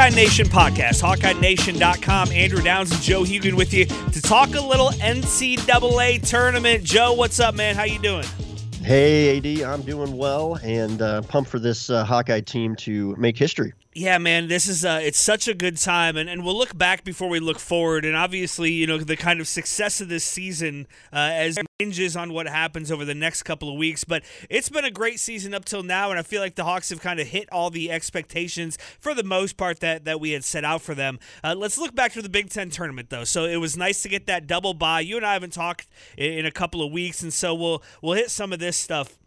Hawkeye Nation podcast, HawkeyeNation.com. Andrew Downs and Joe Hugan with you to talk a little NCAA tournament. Joe, what's up, man? How you doing? Hey, AD, I'm doing well and uh, pumped for this uh, Hawkeye team to make history. Yeah, man, this is uh, it's such a good time, and, and we'll look back before we look forward. And obviously, you know, the kind of success of this season uh, as hinges on what happens over the next couple of weeks. But it's been a great season up till now, and I feel like the Hawks have kind of hit all the expectations for the most part that that we had set out for them. Uh, let's look back to the Big Ten tournament, though. So it was nice to get that double bye. You and I haven't talked in, in a couple of weeks, and so we'll we'll hit some of this stuff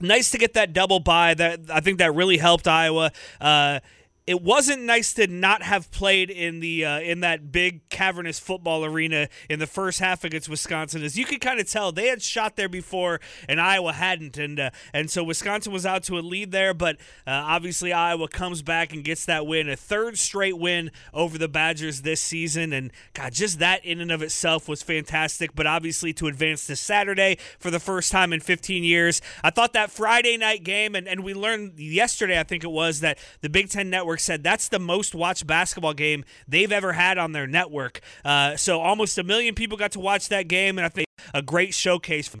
nice to get that double bye. That I think that really helped Iowa. Uh, it wasn't nice to not have played in the uh, in that big cavernous football arena in the first half against Wisconsin. As you could kind of tell, they had shot there before, and Iowa hadn't, and uh, and so Wisconsin was out to a lead there. But uh, obviously, Iowa comes back and gets that win, a third straight win over the Badgers this season, and God, just that in and of itself was fantastic. But obviously, to advance to Saturday for the first time in 15 years, I thought that Friday night game, and and we learned yesterday, I think it was that the Big Ten Network Network said that's the most watched basketball game they've ever had on their network. Uh, so almost a million people got to watch that game, and I think a great showcase. For-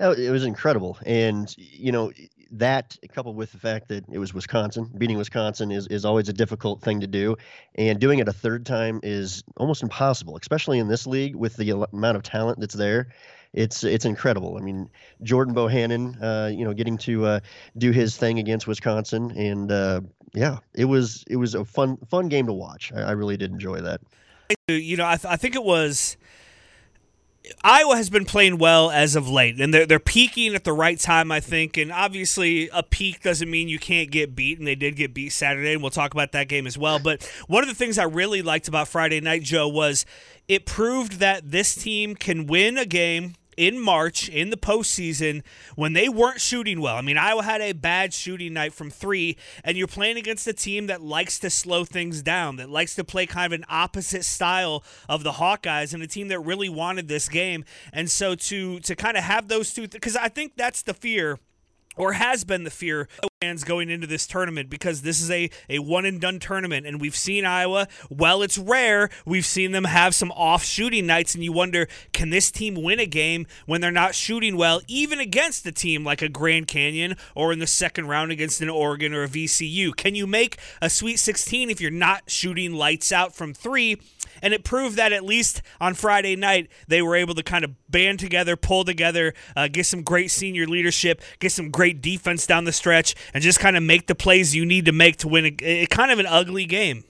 it was incredible, and you know that coupled with the fact that it was Wisconsin, beating Wisconsin is, is always a difficult thing to do, and doing it a third time is almost impossible, especially in this league with the amount of talent that's there it's it's incredible. I mean, Jordan Bohannon, uh, you know, getting to uh, do his thing against Wisconsin, and uh, yeah, it was it was a fun fun game to watch. I, I really did enjoy that. You know, I, th- I think it was. Iowa has been playing well as of late, and they're they're peaking at the right time, I think. And obviously, a peak doesn't mean you can't get beat, and they did get beat Saturday, and we'll talk about that game as well. But one of the things I really liked about Friday Night Joe was it proved that this team can win a game in March in the postseason when they weren't shooting well. I mean, Iowa had a bad shooting night from three, and you're playing against a team that likes to slow things down, that likes to play kind of an opposite style of the Hawkeyes, and a team that really wanted this game. And so to to kind of have those two, because I think that's the fear or has been the fear fans going into this tournament because this is a, a one and done tournament. And we've seen Iowa while it's rare we've seen them have some off shooting nights. And you wonder can this team win a game when they're not shooting well even against a team like a Grand Canyon or in the second round against an Oregon or a VCU can you make a sweet 16 if you're not shooting lights out from 3 and it proved that at least on Friday night they were able to kind of band together, pull together, uh, get some great senior leadership, get some great defense down the stretch, and just kind of make the plays you need to make to win a, a kind of an ugly game.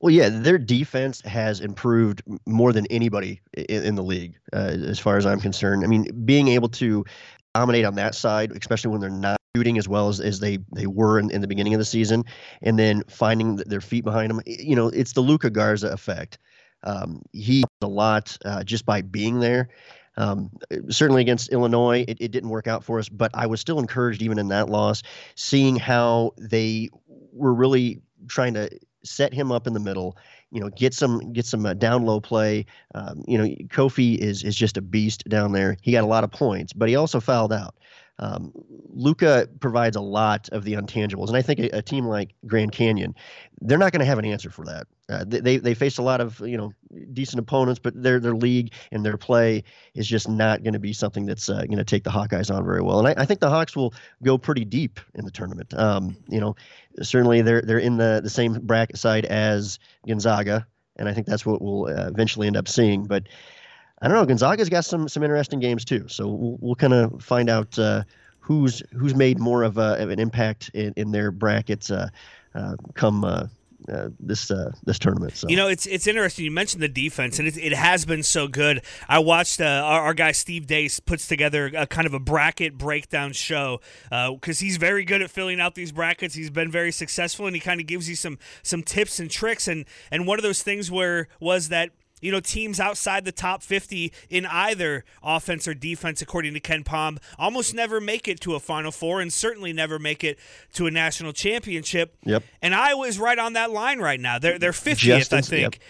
Well, yeah, their defense has improved more than anybody in, in the league, uh, as far as I'm concerned. I mean, being able to dominate on that side, especially when they're not shooting as well as, as they, they were in, in the beginning of the season, and then finding their feet behind them, you know, it's the Luka Garza effect. Um, he a lot uh, just by being there. Um, certainly against Illinois, it, it didn't work out for us, but I was still encouraged even in that loss, seeing how they were really trying to set him up in the middle. You know, get some get some uh, down low play. Um, you know, Kofi is is just a beast down there. He got a lot of points, but he also fouled out. Um, Luka provides a lot of the intangibles, and I think a, a team like Grand Canyon, they're not going to have an answer for that. Uh, they they face a lot of you know decent opponents, but their their league and their play is just not going to be something that's uh, going to take the Hawkeyes on very well. And I, I, think the Hawks will go pretty deep in the tournament. Um, you know, certainly they're they're in the the same bracket side as Gonzaga, and I think that's what we'll uh, eventually end up seeing. But I don't know. Gonzaga's got some some interesting games too, so we'll, we'll kind of find out uh, who's who's made more of, a, of an impact in, in their brackets uh, uh, come uh, uh, this uh, this tournament. So you know, it's it's interesting. You mentioned the defense, and it, it has been so good. I watched uh, our, our, guy Steve Deace puts together a kind of a bracket breakdown show because uh, he's very good at filling out these brackets. He's been very successful, and he kind of gives you some some tips and tricks. and And one of those things where was that you know, teams outside the top 50 in either offense or defense, according to KenPom, almost never make it to a Final Four and certainly never make it to a national championship. Yep. And Iowa is right on that line right now. They're, they're 50th, I think. Yep.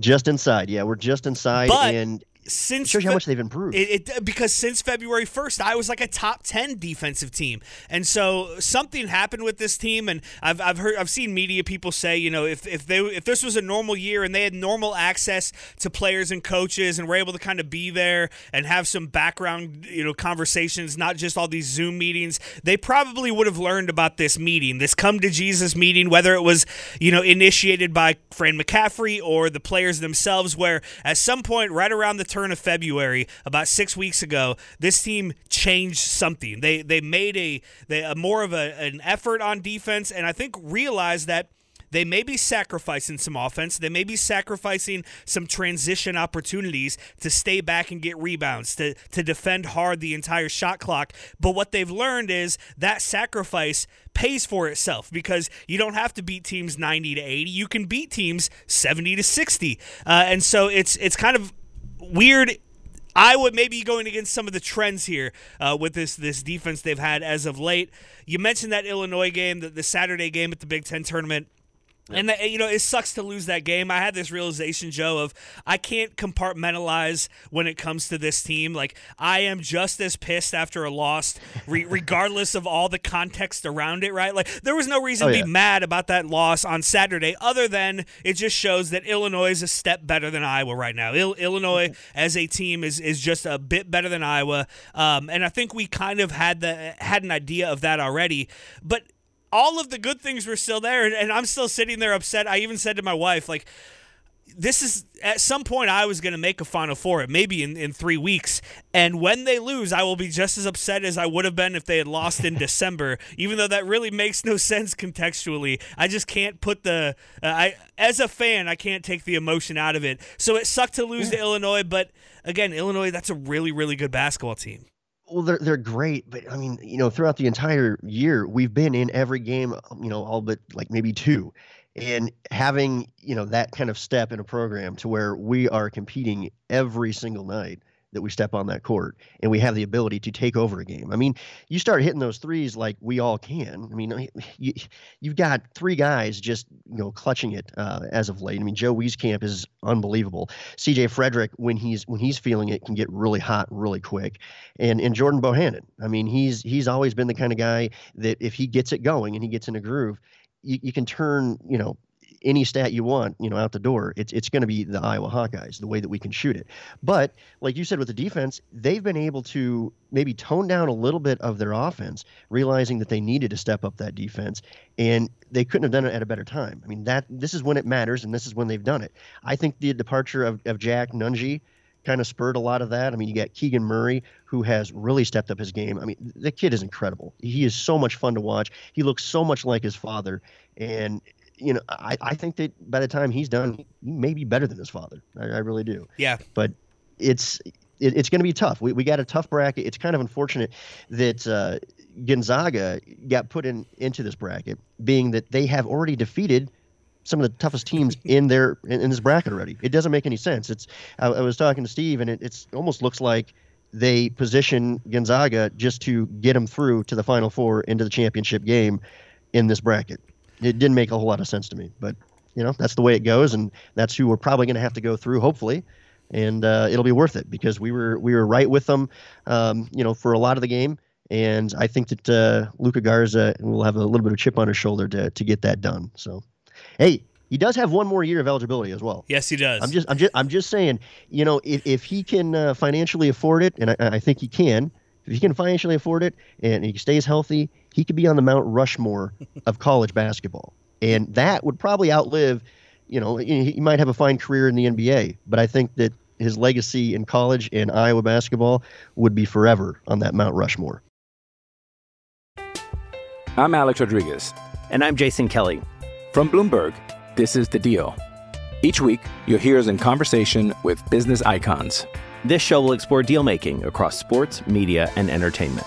Just inside. Yeah, we're just inside. But, and since shows you how much they've improved. It, it, because since February first, I was like a top ten defensive team, and so something happened with this team. And I've, I've heard I've seen media people say, you know, if if they if this was a normal year and they had normal access to players and coaches and were able to kind of be there and have some background, you know, conversations, not just all these Zoom meetings, they probably would have learned about this meeting, this come to Jesus meeting, whether it was you know initiated by Fran McCaffery or the players themselves, where at some point right around the turn of February, about six weeks ago, this team changed something. They they made a, they, a more of a, an effort on defense, and I think realized that they may be sacrificing some offense. They may be sacrificing some transition opportunities to stay back and get rebounds, to, to defend hard the entire shot clock. But what they've learned is that sacrifice pays for itself because you don't have to beat teams 90 to 80. You can beat teams 70 to 60. Uh, and so it's it's kind of weird I would maybe going against some of the trends here uh, with this this defense they've had as of late. You mentioned that Illinois game, the, the Saturday game at the Big Ten tournament. And that, you know, it sucks to lose that game. I had this realization, Joe, of I can't compartmentalize when it comes to this team. Like I am just as pissed after a loss, re- regardless of all the context around it. Right? Like there was no reason oh, to yeah. be mad about that loss on Saturday, other than it just shows that Illinois is a step better than Iowa right now. Il- Illinois as a team is is just a bit better than Iowa, um, and I think we kind of had the had an idea of that already. But all of the good things were still there, and, and I'm still sitting there upset. I even said to my wife, like, this is at some point I was going to make a Final Four, maybe in, in three weeks. And when they lose, I will be just as upset as I would have been if they had lost in December, even though that really makes no sense contextually. I just can't put the, uh, I as a fan, I can't take the emotion out of it. So it sucked to lose yeah. to Illinois, but again, Illinois, that's a really, really good basketball team. Well, they're they're great, but I mean, you know, throughout the entire year, we've been in every game, um, you know, all but like maybe two, and having you know that kind of step in a program to where we are competing every single night that we step on that court and we have the ability to take over a game. I mean, you start hitting those threes like we all can. I mean, you, you've got three guys just you know clutching it uh, as of late. I mean, Joe Wieskamp is unbelievable. C.J. Fredrick, when he's when he's feeling it, can get really hot really quick. And and Jordan Bohannon, I mean, he's he's always been the kind of guy that if he gets it going and he gets in a groove, you, you can turn you know any stat you want, you know, out the door, it's it's going to be the Iowa Hawkeyes, the way that we can shoot it. But like you said with the defense, they've been able to maybe tone down a little bit of their offense, realizing that they needed to step up that defense, and they couldn't have done it at a better time. I mean, that this is when it matters, and this is when they've done it. I think the departure of, of Jack Nunge kind of spurred a lot of that. I mean, you got Keegan Murray, who has really stepped up his game. I mean, the kid is incredible. He is so much fun to watch. He looks so much like his father, and you know, I, I think that by the time he's done, he may be better than his father. I, I really do. Yeah. But it's it, it's going to be tough. We, we got a tough bracket. It's kind of unfortunate that uh, Gonzaga got put in into this bracket, being that they have already defeated some of the toughest teams in their in, in, this bracket already. It doesn't make any sense. It's I, I was talking to Steve, and it it's almost looks like they position Gonzaga just to get them through to the Final Four into the championship game in this bracket it didn't make a whole lot of sense to me. But you know, that's the way it goes, and that's who we're probably going to have to go through, hopefully, and uh, it'll be worth it because we were we were right with them, um, you know, for a lot of the game, and I think that uh, Luka Garza will have a little bit of chip on his shoulder to to get that done. So, hey, he does have one more year of eligibility as well. Yes, he does. I'm just I'm just I'm just saying, you know, if, if he can uh, financially afford it, and I, I think he can, if he can financially afford it and he stays healthy, he could be on the Mount Rushmore of college basketball, and that would probably outlive. You know, he might have a fine career in the NBA, but I think that his legacy in college and Iowa basketball would be forever on that Mount Rushmore. I'm Alex Rodriguez. And I'm Jason Kelly. From Bloomberg, this is The Deal. Each week, you'll hear us in conversation with business icons. This show will explore deal making across sports, media, and entertainment.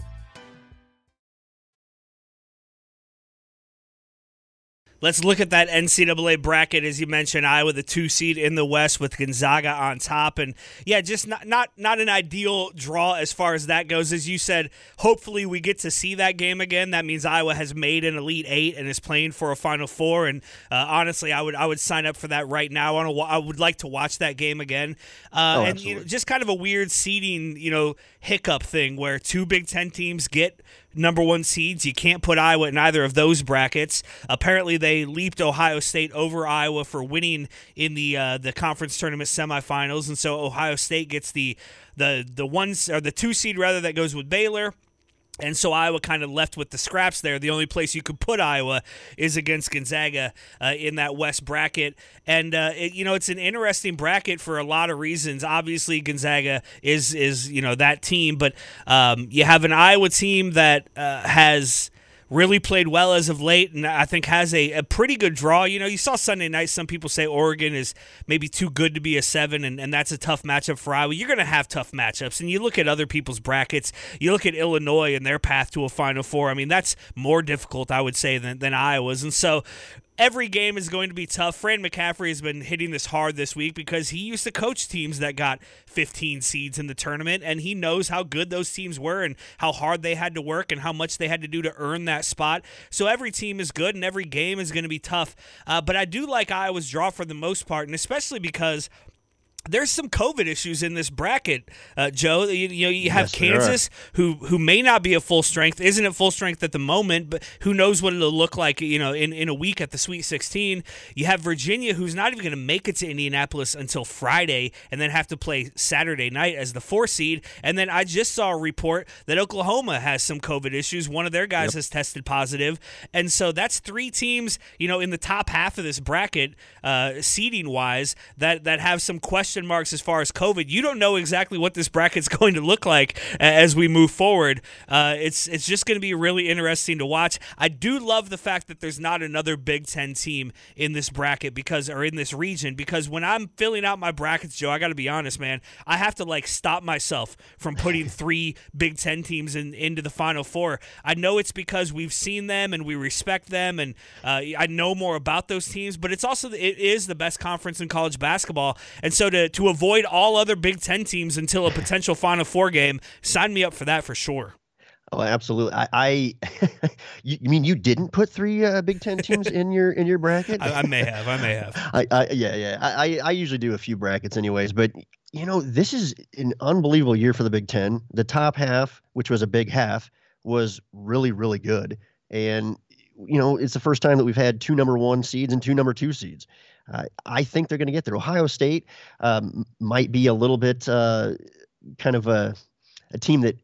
Let's look at that NCAA bracket as you mentioned. Iowa, the two seed in the West, with Gonzaga on top, and yeah, just not not not an ideal draw as far as that goes. As you said, hopefully we get to see that game again. That means Iowa has made an Elite Eight and is playing for a Final Four. And uh, honestly, I would I would sign up for that right now. I, I would like to watch that game again. Uh, Oh, and you know, just kind of a weird seeding, you know, hiccup thing where two Big Ten teams get number one seeds. You can't put Iowa in either of those brackets. Apparently, they leaped Ohio State over Iowa for winning in the uh, the conference tournament semifinals, and so Ohio State gets the the the ones or the two seed rather that goes with Baylor. And so Iowa kind of left with the scraps there. The only place you could put Iowa is against Gonzaga uh, in that West bracket. And uh, it, you know it's an interesting bracket for a lot of reasons. Obviously, Gonzaga is is you know that team, but um, you have an Iowa team that uh, has really played well as of late, and I think has a, a pretty good draw. You know, you saw Sunday night. Some people say Oregon is maybe too good to be a seven, and, and that's a tough matchup for Iowa. You're going to have tough matchups, and you look at other people's brackets. You look at Illinois and their path to a Final Four. I mean, that's more difficult, I would say, than, than Iowa's, and so. Every game is going to be tough. Fran McCaffery has been hitting this hard this week because he used to coach teams that got 15 seeds in the tournament, and he knows how good those teams were and how hard they had to work and how much they had to do to earn that spot. So every team is good and every game is going to be tough. Uh, but I do like Iowa's draw for the most part, and especially because there's some COVID issues in this bracket, uh, Joe. You, you know, you have Yes. Kansas, who who may not be at full strength, isn't at full strength at the moment, but who knows what it'll look like, you know, in, in a week at the Sweet 16. You have Virginia, who's not even going to make it to Indianapolis until Friday, and then have to play Saturday night as the four seed. And then I just saw a report that Oklahoma has some COVID issues. One of their guys has tested positive. and so that's three teams, you know, in the top half of this bracket, uh, seeding wise, that that have some question marks as far as COVID. You don't know exactly what this bracket's going to look like as we move forward. Uh, it's it's just going to be really interesting to watch. I do love the fact that there's not another Big Ten team in this bracket because or in this region because when I'm filling out my brackets, Joe, I got to be honest, man, I have to like stop myself from putting three Big Ten teams in into the Final Four. I know it's because we've seen them and we respect them, and uh, I know more about those teams. But it's also it is the best conference in college basketball, and so to to avoid all other Big Ten teams until a potential Final Four game, sign me up for that for sure. Oh, absolutely. I, I you, you mean you didn't put three uh, Big Ten teams in your in your bracket? I, I may have, I may have. I, I yeah, yeah. I, I I usually do a few brackets anyways, but you know, this is an unbelievable year for the Big Ten. The top half, which was a big half, was really, really good. And you know, it's the first time that we've had two number one seeds and two number two seeds. Uh, I think they're going to get there. Ohio State um, might be a little bit uh, kind of a, a team that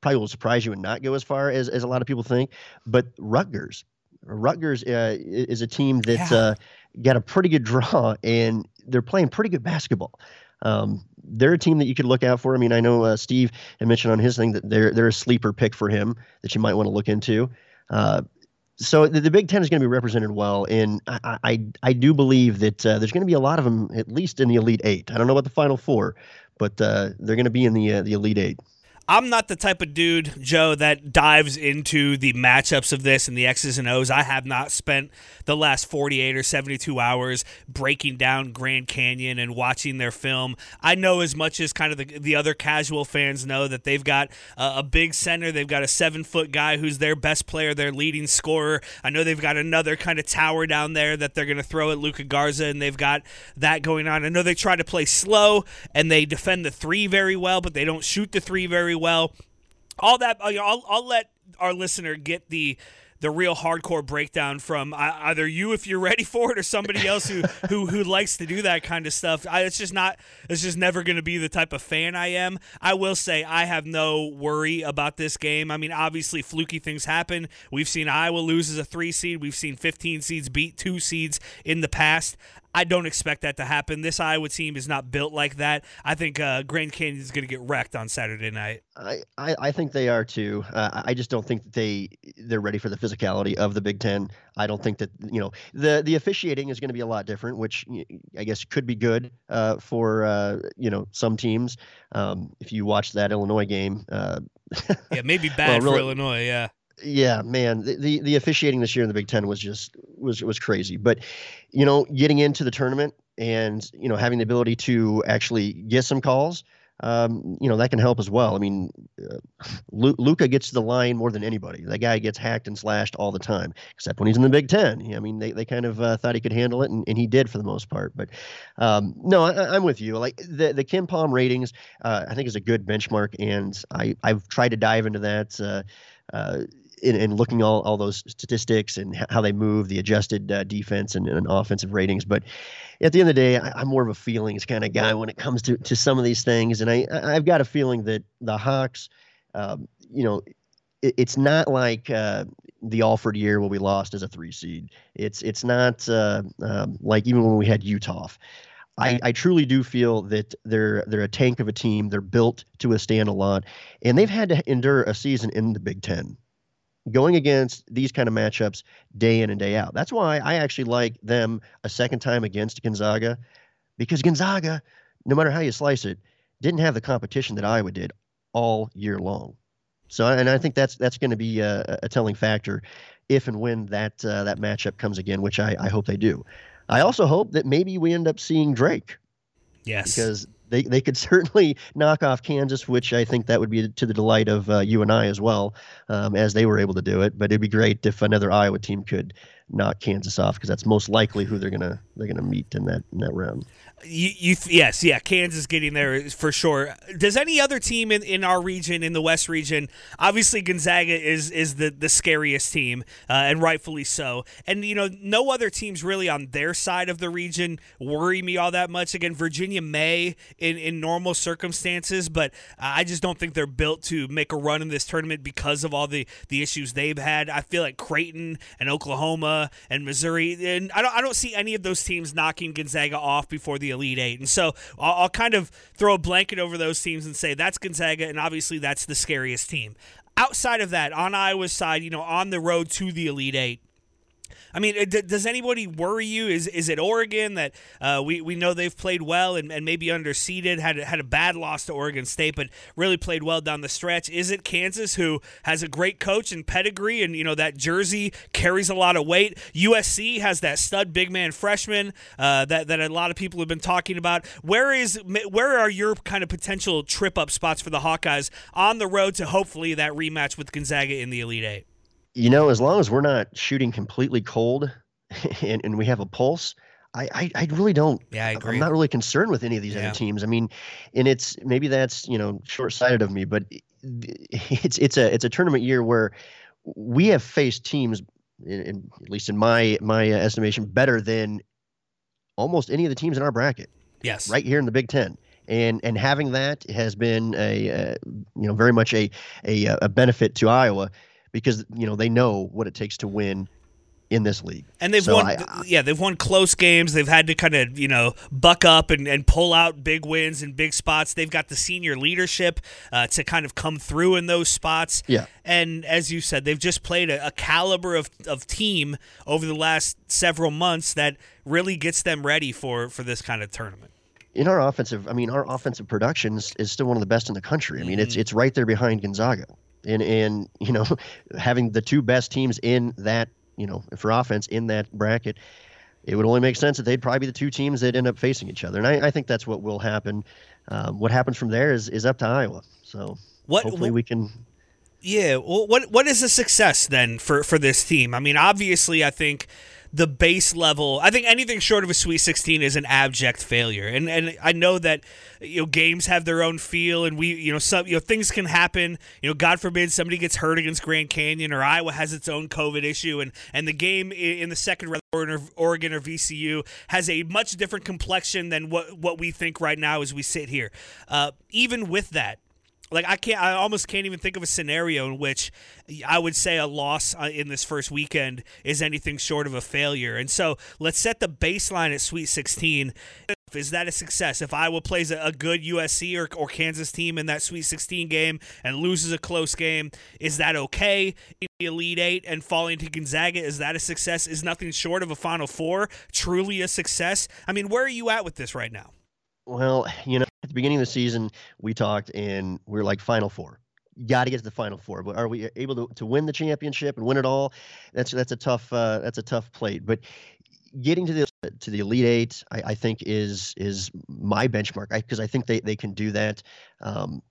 probably will surprise you and not go as far as, as a lot of people think. But Rutgers, Rutgers uh, is a team that Yeah. uh, got a pretty good draw and they're playing pretty good basketball. Um, they're a team that you could look out for. I mean, I know uh, Steve had mentioned on his thing that they're they're a sleeper pick for him that you might want to look into. So the, the Big Ten is going to be represented well, and I I, I do believe that uh, there's going to be a lot of them at least in the Elite Eight. I don't know about the Final Four, but uh, they're going to be in the uh, the Elite Eight. I'm not the type of dude, Joe, that dives into the matchups of this and the X's and O's. I have not spent the last 48 or 72 hours breaking down Grand Canyon and watching their film. I know as much as kind of the, the other casual fans know that they've got a, big center. They've got a seven foot guy who's their best player, their leading scorer. I know they've got another kind of tower down there that they're going to throw at Luka Garza, and they've got that going on. I know they try to play slow and they defend the three very well, but they don't shoot the three very well. All that uh, I'll, I'll let our listener get the the real hardcore breakdown from uh, either you if you're ready for it or somebody else who who, who likes to do that kind of stuff. I, it's just not. It's just never going to be the type of fan I am. I will say I have no worry about this game. I mean, obviously fluky things happen. We've seen Iowa lose as a three seed. We've seen 15 seeds beat two seeds in the past. I don't expect that to happen. This Iowa team is not built like that. I think uh, Grand Canyon is going to get wrecked on Saturday night. I, I, I think they are too. Uh, I just don't think that they they're ready for the physicality of the Big Ten. I don't think that you know the the officiating is going to be a lot different, which I guess could be good uh, for uh, you know some teams. Um, if you watch that Illinois game, uh, yeah, maybe bad well, really, for Illinois. Yeah, yeah, man, the, the, the officiating this year in the Big Ten was just was was crazy. But you know, getting into the tournament and you know having the ability to actually get some calls, um, you know that can help as well. I mean, uh, Luka gets the line more than anybody. That guy gets hacked and slashed all the time, except when he's in the Big Ten. I mean, they, they kind of uh, thought he could handle it, and, and he did for the most part. But um, no, I, am with you. Like the the KenPom ratings, uh, I think is a good benchmark, and I I've tried to dive into that. In, in looking all all those statistics and how they move, the adjusted uh, defense and, and, offensive ratings. But at the end of the day, I, am more of a feelings kind of guy when it comes to, to some of these things. And I I've got a feeling that the Hawks, um, you know, it, it's not like uh, the Alford year where we lost as a three seed. It's it's not uh, um, like even when we had Utah. I, I, truly do feel that they're they're a tank of a team. They're built to withstand a lot, and they've had to endure a season in the Big Ten going against these kind of matchups day in and day out. That's why I actually like them a second time against Gonzaga because Gonzaga, no matter how you slice it, didn't have the competition that Iowa did all year long. So, and I think that's that's going to be a, a, telling factor if and when that uh, that matchup comes again, which I, I hope they do. I also hope that maybe we end up seeing Drake. Yes. Because they, they could certainly knock off Kansas, which I think that would be to the delight of uh, you and I as well, um, as they were able to do it. But it'd be great if another Iowa team could knock Kansas off because that's most likely who they're gonna they're gonna meet in that in that round. You, you yes, yeah, Kansas getting there for sure. Does any other team in, in our region, in the West region, obviously Gonzaga is is the the scariest team, uh, and rightfully so. And you know, no other teams really on their side of the region worry me all that much. Again, Virginia may in in normal circumstances, but I just don't think they're built to make a run in this tournament because of all the the issues they've had. I feel like Creighton and Oklahoma and Missouri, and I don't I don't see any of those teams knocking Gonzaga off before the Elite Eight. And so I'll, I'll kind of throw a blanket over those teams and say that's Gonzaga, and obviously that's the scariest team. Outside of that, on Iowa's side, you know, on the road to the Elite Eight, I mean, does anybody worry you? Is is it Oregon that uh, we we know they've played well and, and maybe underseeded, had had a bad loss to Oregon State, but really played well down the stretch? Is it Kansas who has a great coach and pedigree, and you know that jersey carries a lot of weight? USC has that stud big man freshman uh, that that a lot of people have been talking about. Where is where are your kind of potential trip up spots for the Hawkeyes on the road to hopefully that rematch with Gonzaga in the Elite Eight? You know, as long as we're not shooting completely cold and, and we have a pulse, I, I, I really don't. Yeah, I agree. I'm not really concerned with any of these yeah. other teams. I mean, and it's maybe that's you know short sighted of me, but it's it's a it's a tournament year where we have faced teams, in, in, at least in my my uh, estimation, better than almost any of the teams in our bracket. Yes, right here in the Big Ten and and having that has been a, a you know very much a, a uh, a benefit to Iowa because you know they know what it takes to win in this league. And they've so won, I, yeah, they've won close games. They've had to kind of, you know, buck up and, and pull out big wins in big spots. They've got the senior leadership uh, to kind of come through in those spots. Yeah. And as you said, they've just played a, a caliber of, of team over the last several months that really gets them ready for, for this kind of tournament in our offensive, I mean, our offensive production is, is still one of the best in the country. I mean, it's Mhm. it's right there behind Gonzaga, and and you know, having the two best teams in that, you know, for offense in that bracket, it would only make sense that they'd probably be the two teams that end up facing each other, and I, I think that's what will happen. Um, what happens from there is is up to Iowa. So What- hopefully what- we can. Yeah. Well, what what is a success then for for this team? I mean, obviously, I think the base level. I think anything short of a Sweet 16 is an abject failure. And and I know that you know games have their own feel, and we you know some you know things can happen. You know, God forbid somebody gets hurt against Grand Canyon, or Iowa has its own COVID issue, and and the game in the second round, Oregon or, Oregon or VCU has a much different complexion than what what we think right now as we sit here. Uh, even with that like I can't I almost can't even think of a scenario in which I would say a loss uh, in this first weekend is anything short of a failure. And so let's set the baseline at Sweet 16. Is that a success? If Iowa plays a, good USC or, or Kansas team in that Sweet 16 game and loses a close game, is that okay? The Elite Eight and falling to Gonzaga, is that a success? Is nothing short of a Final Four truly a success? I mean, where are you at with this right now? Well, you know, at the beginning of the season, we talked and we are like Final Four. Got to get to the Final Four, but are we able to, to win the championship and win it all? That's that's a tough uh, that's a tough plate. But getting to the to the Elite Eight, I, I think is is my benchmark because I, think they they can do that. Um,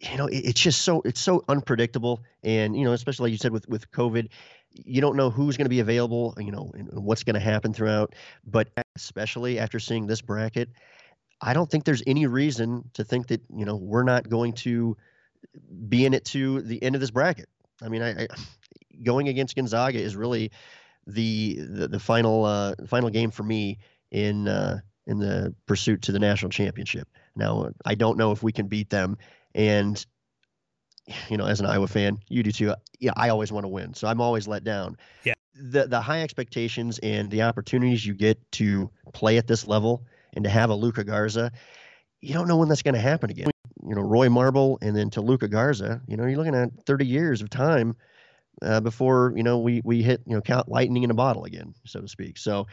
you know, it, it's just so it's so unpredictable, and you know, especially like you said with with COVID, you don't know who's going to be available, you know, and what's going to happen throughout. But especially after seeing this bracket, I don't think there's any reason to think that you know we're not going to be in it to the end of this bracket. I mean, I, I going against Gonzaga is really the the, the final uh, final game for me in uh, in the pursuit to the national championship. Now, I don't know if we can beat them, and you know, as an Iowa fan, you do too. Yeah, I always want to win, so I'm always let down. Yeah. The the high expectations and the opportunities you get to play at this level and to have a Luka Garza, you don't know when that's going to happen again. You know, Roy Marble and then to Luka Garza, you know, you're looking at 30 years of time uh, before you know we we hit you know count lightning in a bottle again, so to speak. So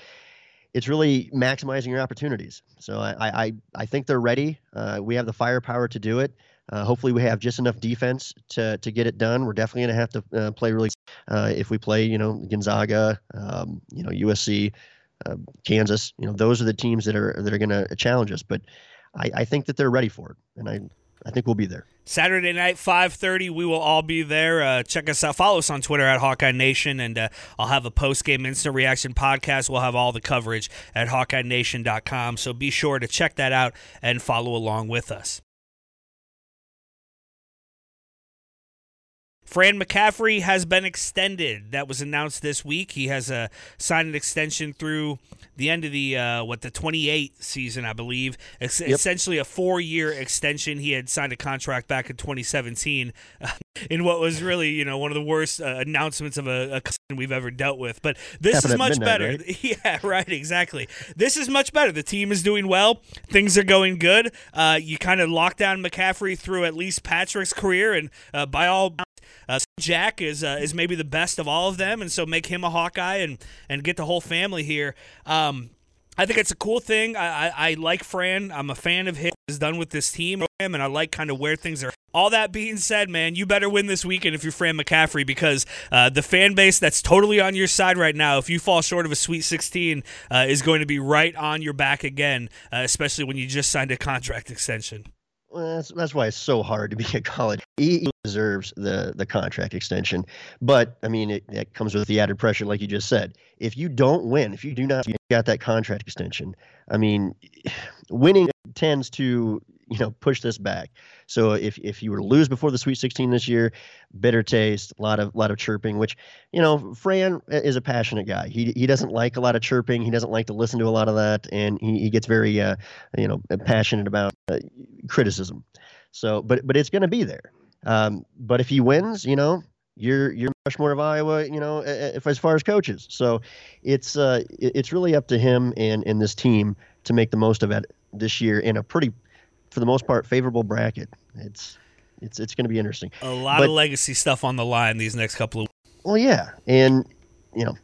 it's really maximizing your opportunities. So I I I think they're ready. Uh, we have the firepower to do it. Uh, hopefully, we have just enough defense to to get it done. We're definitely going to have to uh, play really uh, if we play, you know, Gonzaga, um, you know, USC, uh, Kansas. You know, those are the teams that are that are going to challenge us. But I, I think that they're ready for it, and I I think we'll be there. Saturday night, 5.30, we will all be there. Uh, check us out. Follow us on Twitter at Hawkeye Nation, and uh, I'll have a post-game instant reaction podcast. We'll have all the coverage at HawkeyeNation.com, so be sure to check that out and follow along with us. Fran McCaffery has been extended. That was announced this week. He has uh, signed an extension through the end of the uh, what the 28th season, I believe. It's Yep. essentially a four-year extension. He had signed a contract back in 2017 uh, in what was really, you know, one of the worst uh, announcements of a, a we've ever dealt with. But this Happened is much midnight, better. right? Yeah, right. Exactly. This is much better. The team is doing well. Things are going good. Uh, you kind of lock down McCaffery through at least Patrick's career, and uh, by all uh, Jack is uh, is maybe the best of all of them, and so make him a Hawkeye and and get the whole family here. Um, I think it's a cool thing. I, I, I like Fran. I'm a fan of his. Is done with this team, and I like kind of where things are. All that being said, man, you better win this weekend if you're Fran McCaffery because uh, the fan base that's totally on your side right now, if you fall short of a Sweet 16, uh, is going to be right on your back again, uh, especially when you just signed a contract extension. That's, that's why it's so hard to be a college. He deserves the the contract extension, but I mean, it, it comes with the added pressure, like you just said. If you don't win, if you do not get that contract extension, I mean, winning tends to you know push this back. So if if you were to lose before the Sweet 16 this year, bitter taste, a lot of lot of chirping. Which you know, Fran is a passionate guy. He he doesn't like a lot of chirping. He doesn't like to listen to a lot of that, and he, he gets very uh, you know passionate about uh, criticism. So, but but it's going to be there. Um, but if he wins, you know, you're you're much more of Iowa, you know, if as far as coaches. So, it's uh it- it's really up to him and and this team to make the most of it this year in a pretty, for the most part, favorable bracket. It's it's it's going to be interesting. A lot But- of legacy stuff on the line these next couple of weeks. Well, yeah, and you know,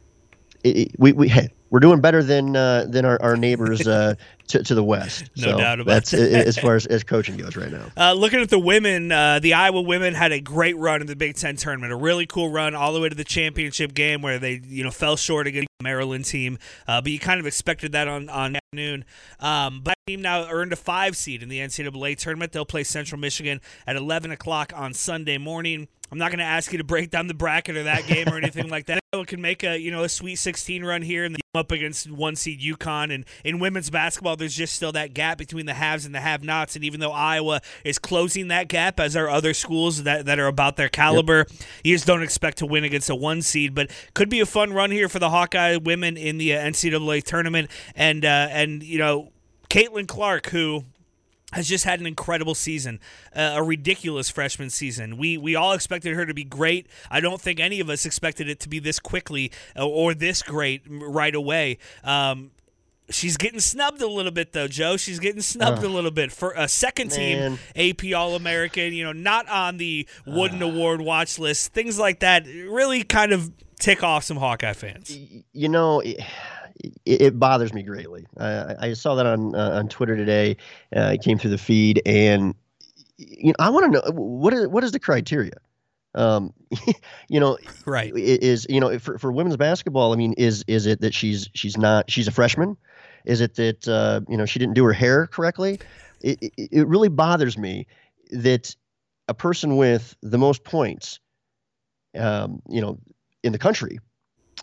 it, it- we we hey, we're doing better than uh, than our, our neighbors uh, to, to the west. No so doubt about that's that. as far as, as coaching goes right now. Uh, looking at the women, uh, the Iowa women had a great run in the Big Ten tournament. A really cool run all the way to the championship game where they you know fell short against Maryland team, uh, but you kind of expected that on on afternoon. Um, but team now earned a five seed in the NCAA tournament. They'll play Central Michigan at 11 o'clock on Sunday morning. I'm not going to ask you to break down the bracket or that game or anything like that. Iowa can make a you know a Sweet 16 run here and up against one seed UConn. And in women's basketball, there's just still that gap between the haves and the have-nots. And even though Iowa is closing that gap, as are other schools that, that are about their caliber, yep. you just don't expect to win against a one seed. But could be a fun run here for the Women in the uh, NCAA tournament. And uh, and you know. Caitlin Clark, who has just had an incredible season, uh, a ridiculous freshman season. We we all expected her to be great. I don't think any of us expected it to be this quickly or, or this great right away. Um, she's getting snubbed a little bit though, Joe. She's getting snubbed uh, a little bit for a second team AP All American. You know, not on the Wooden uh, Award watch list. Things like that really kind of tick off some Hawkeye fans. You know. It, it, bothers me greatly. I, I saw that on uh, on Twitter today. Uh, it came through the feed, and you know, I want to know what is what is the criteria. Um, you know, right? Is you know for, for women's basketball? I mean, is is it that she's she's not she's a freshman? Is it that uh, you know she didn't do her hair correctly? It, it, it really bothers me that a person with the most points, um, you know, in the country,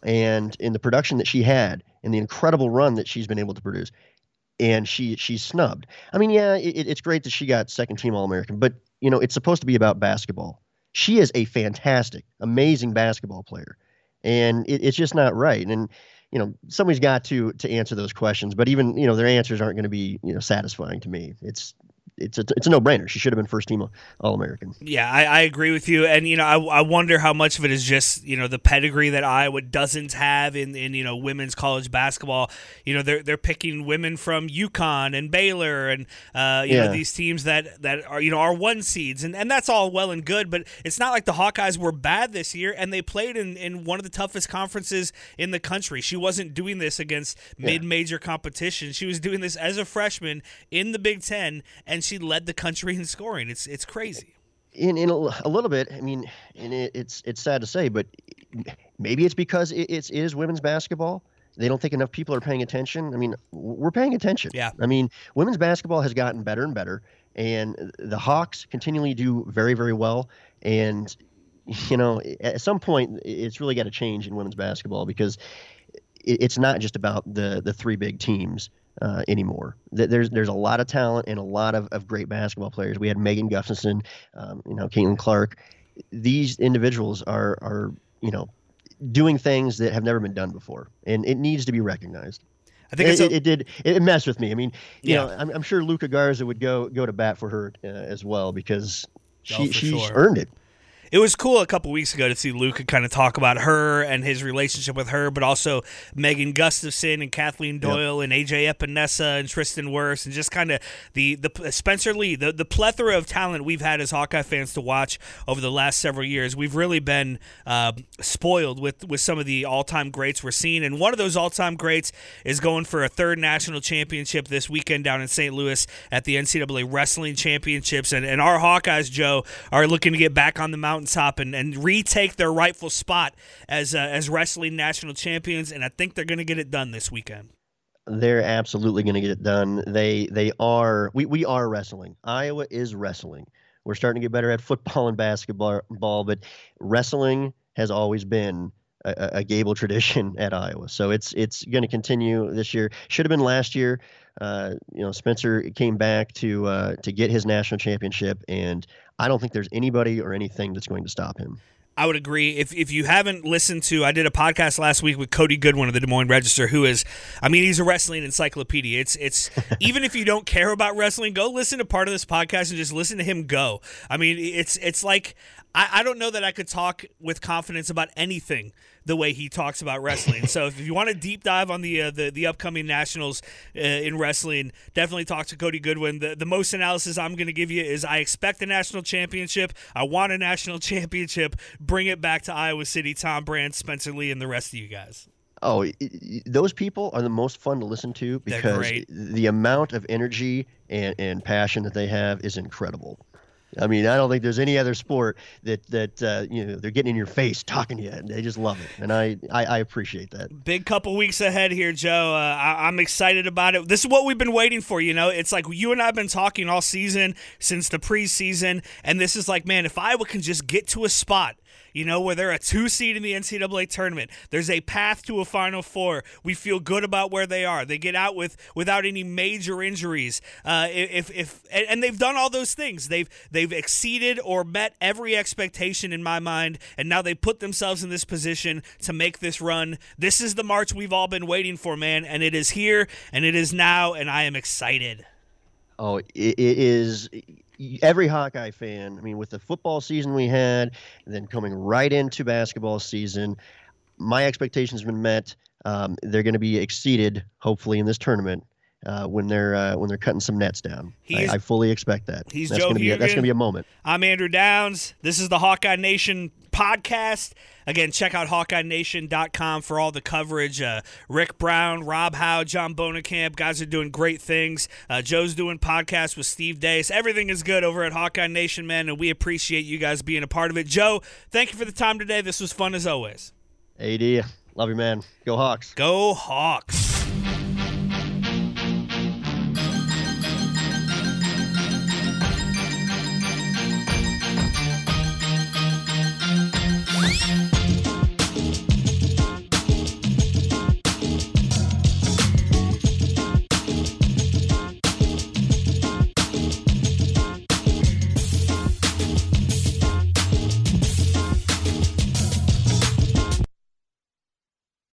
and in the production that she had, and the incredible run that she's been able to produce. And she she's snubbed. I mean, yeah, it, it's great that she got second team All American, but you know, it's supposed to be about basketball. She is a fantastic, amazing basketball player, and it, it's just not right. And you know, somebody's got to to answer those questions. But even you know, their answers aren't going to be you know satisfying to me. It's it's a, it's a no brainer. She should have been first team All American. Yeah, I, I, agree with you. And you know, I, I wonder how much of it is just you know the pedigree that Iowa doesn't have in, in you know women's college basketball. You know, they're they're picking women from UConn and Baylor and uh, you yeah. know these teams that that are you know are one seeds and, and that's all well and good. But it's not like the Hawkeyes were bad this year and they played in, in one of the toughest conferences in the country. She wasn't doing this against yeah. mid major competition. She was doing this as a freshman in the Big Ten and she led the country in scoring. It's it's crazy. In in a, a little bit, I mean, and it, it's it's sad to say, but maybe it's because it, it's it is women's basketball. They don't think enough people are paying attention. I mean, we're paying attention. Yeah. I mean, women's basketball has gotten better and better, and the Hawks continually do very very well. And you know, at some point, it's really got to change in women's basketball because it's not just about the the three big teams uh, anymore. There's there's a lot of talent and a lot of, of great basketball players. We had Megan Gustafson, um, you know, Caitlin Clark. These individuals are are you know doing things that have never been done before, and it needs to be recognized. I think it, a, it, did it messed with me. I mean, you yeah. know, I'm, I'm sure Luka Garza would go go to bat for her uh, as well because she oh, she's sure. earned it it was cool a couple weeks ago to see Luka kind of talk about her and his relationship with her, but also Megan Gustafson and Kathleen Doyle yep. and AJ Epenesa and Tristan Wirfs and just kind of the the Spencer Lee, the the plethora of talent we've had as Hawkeye fans to watch over the last several years. We've really been uh, spoiled with with some of the all time greats we're seeing, and one of those all time greats is going for a third national championship this weekend down in St. Louis at the NCAA Wrestling Championships, and and our Hawkeyes, Joe, are looking to get back on the mountain mountaintop and, and retake their rightful spot as uh, as wrestling national champions. And I think they're going to get it done this weekend. They're absolutely going to get it done. They they are we, we are wrestling. Iowa is wrestling. We're starting to get better at football and basketball, ball, but wrestling has always been a, a Gable tradition at Iowa. So it's it's going to continue this year. Should have been last year. Uh, you know, Spencer came back to uh, to get his national championship, and I don't think there's anybody or anything that's going to stop him. I would agree. If if you haven't listened to, I did a podcast last week with Cody Goodwin of the Des Moines Register, who is, I mean, he's a wrestling encyclopedia. It's it's even if you don't care about wrestling, go listen to part of this podcast and just listen to him go. I mean, it's it's like I, I don't know that I could talk with confidence about anything the way he talks about wrestling. so if you want to deep dive on the uh, the, the upcoming nationals uh, in wrestling, definitely talk to Cody Goodwin. The the most analysis I'm going to give you is I expect a national championship. I want a national championship. Bring it back to Iowa City. Tom Brand, Spencer Lee, and the rest of you guys. Oh, those people are the most fun to listen to because the amount of energy and, and passion that they have is incredible. I mean, I don't think there's any other sport that that uh, you know they're getting in your face talking to you, they just love it, and I I, I appreciate that. Big couple weeks ahead here, Joe. Uh, I, I'm excited about it. This is what we've been waiting for. You know, it's like you and I've been talking all season since the preseason, and this is like, man, if Iowa can just get to a spot you know, where they're a two seed in the NCAA tournament. There's a path to a Final Four. We feel good about where they are. They get out with without any major injuries. Uh, if if and they've done all those things. They've they've exceeded or met every expectation in my mind, and now they put themselves in this position to make this run. This is the march we've all been waiting for, man, and it is here and it is now, and I am excited. Oh, it is every Hawkeye fan, I mean, with the football season we had, and then coming right into basketball season, my expectations have been met. Um, they're going to be exceeded, hopefully, in this tournament. Uh, when they're uh, when they're cutting some nets down, I, I, fully expect that. He's that's Joe gonna be a, That's going to be a moment. I'm Andrew Downs. This is the Hawkeye Nation podcast. Again, check out HawkeyeNation.com for all the coverage. Uh, Rick Brown, Rob Howe, John Bonenkamp, guys are doing great things. Uh, Joe's doing podcasts with Steve Deace. Everything is good over at Hawkeye Nation, man, and we appreciate you guys being a part of it. Joe, thank you for the time today. This was fun as always. AD, love you, man. Go Hawks. Go Hawks.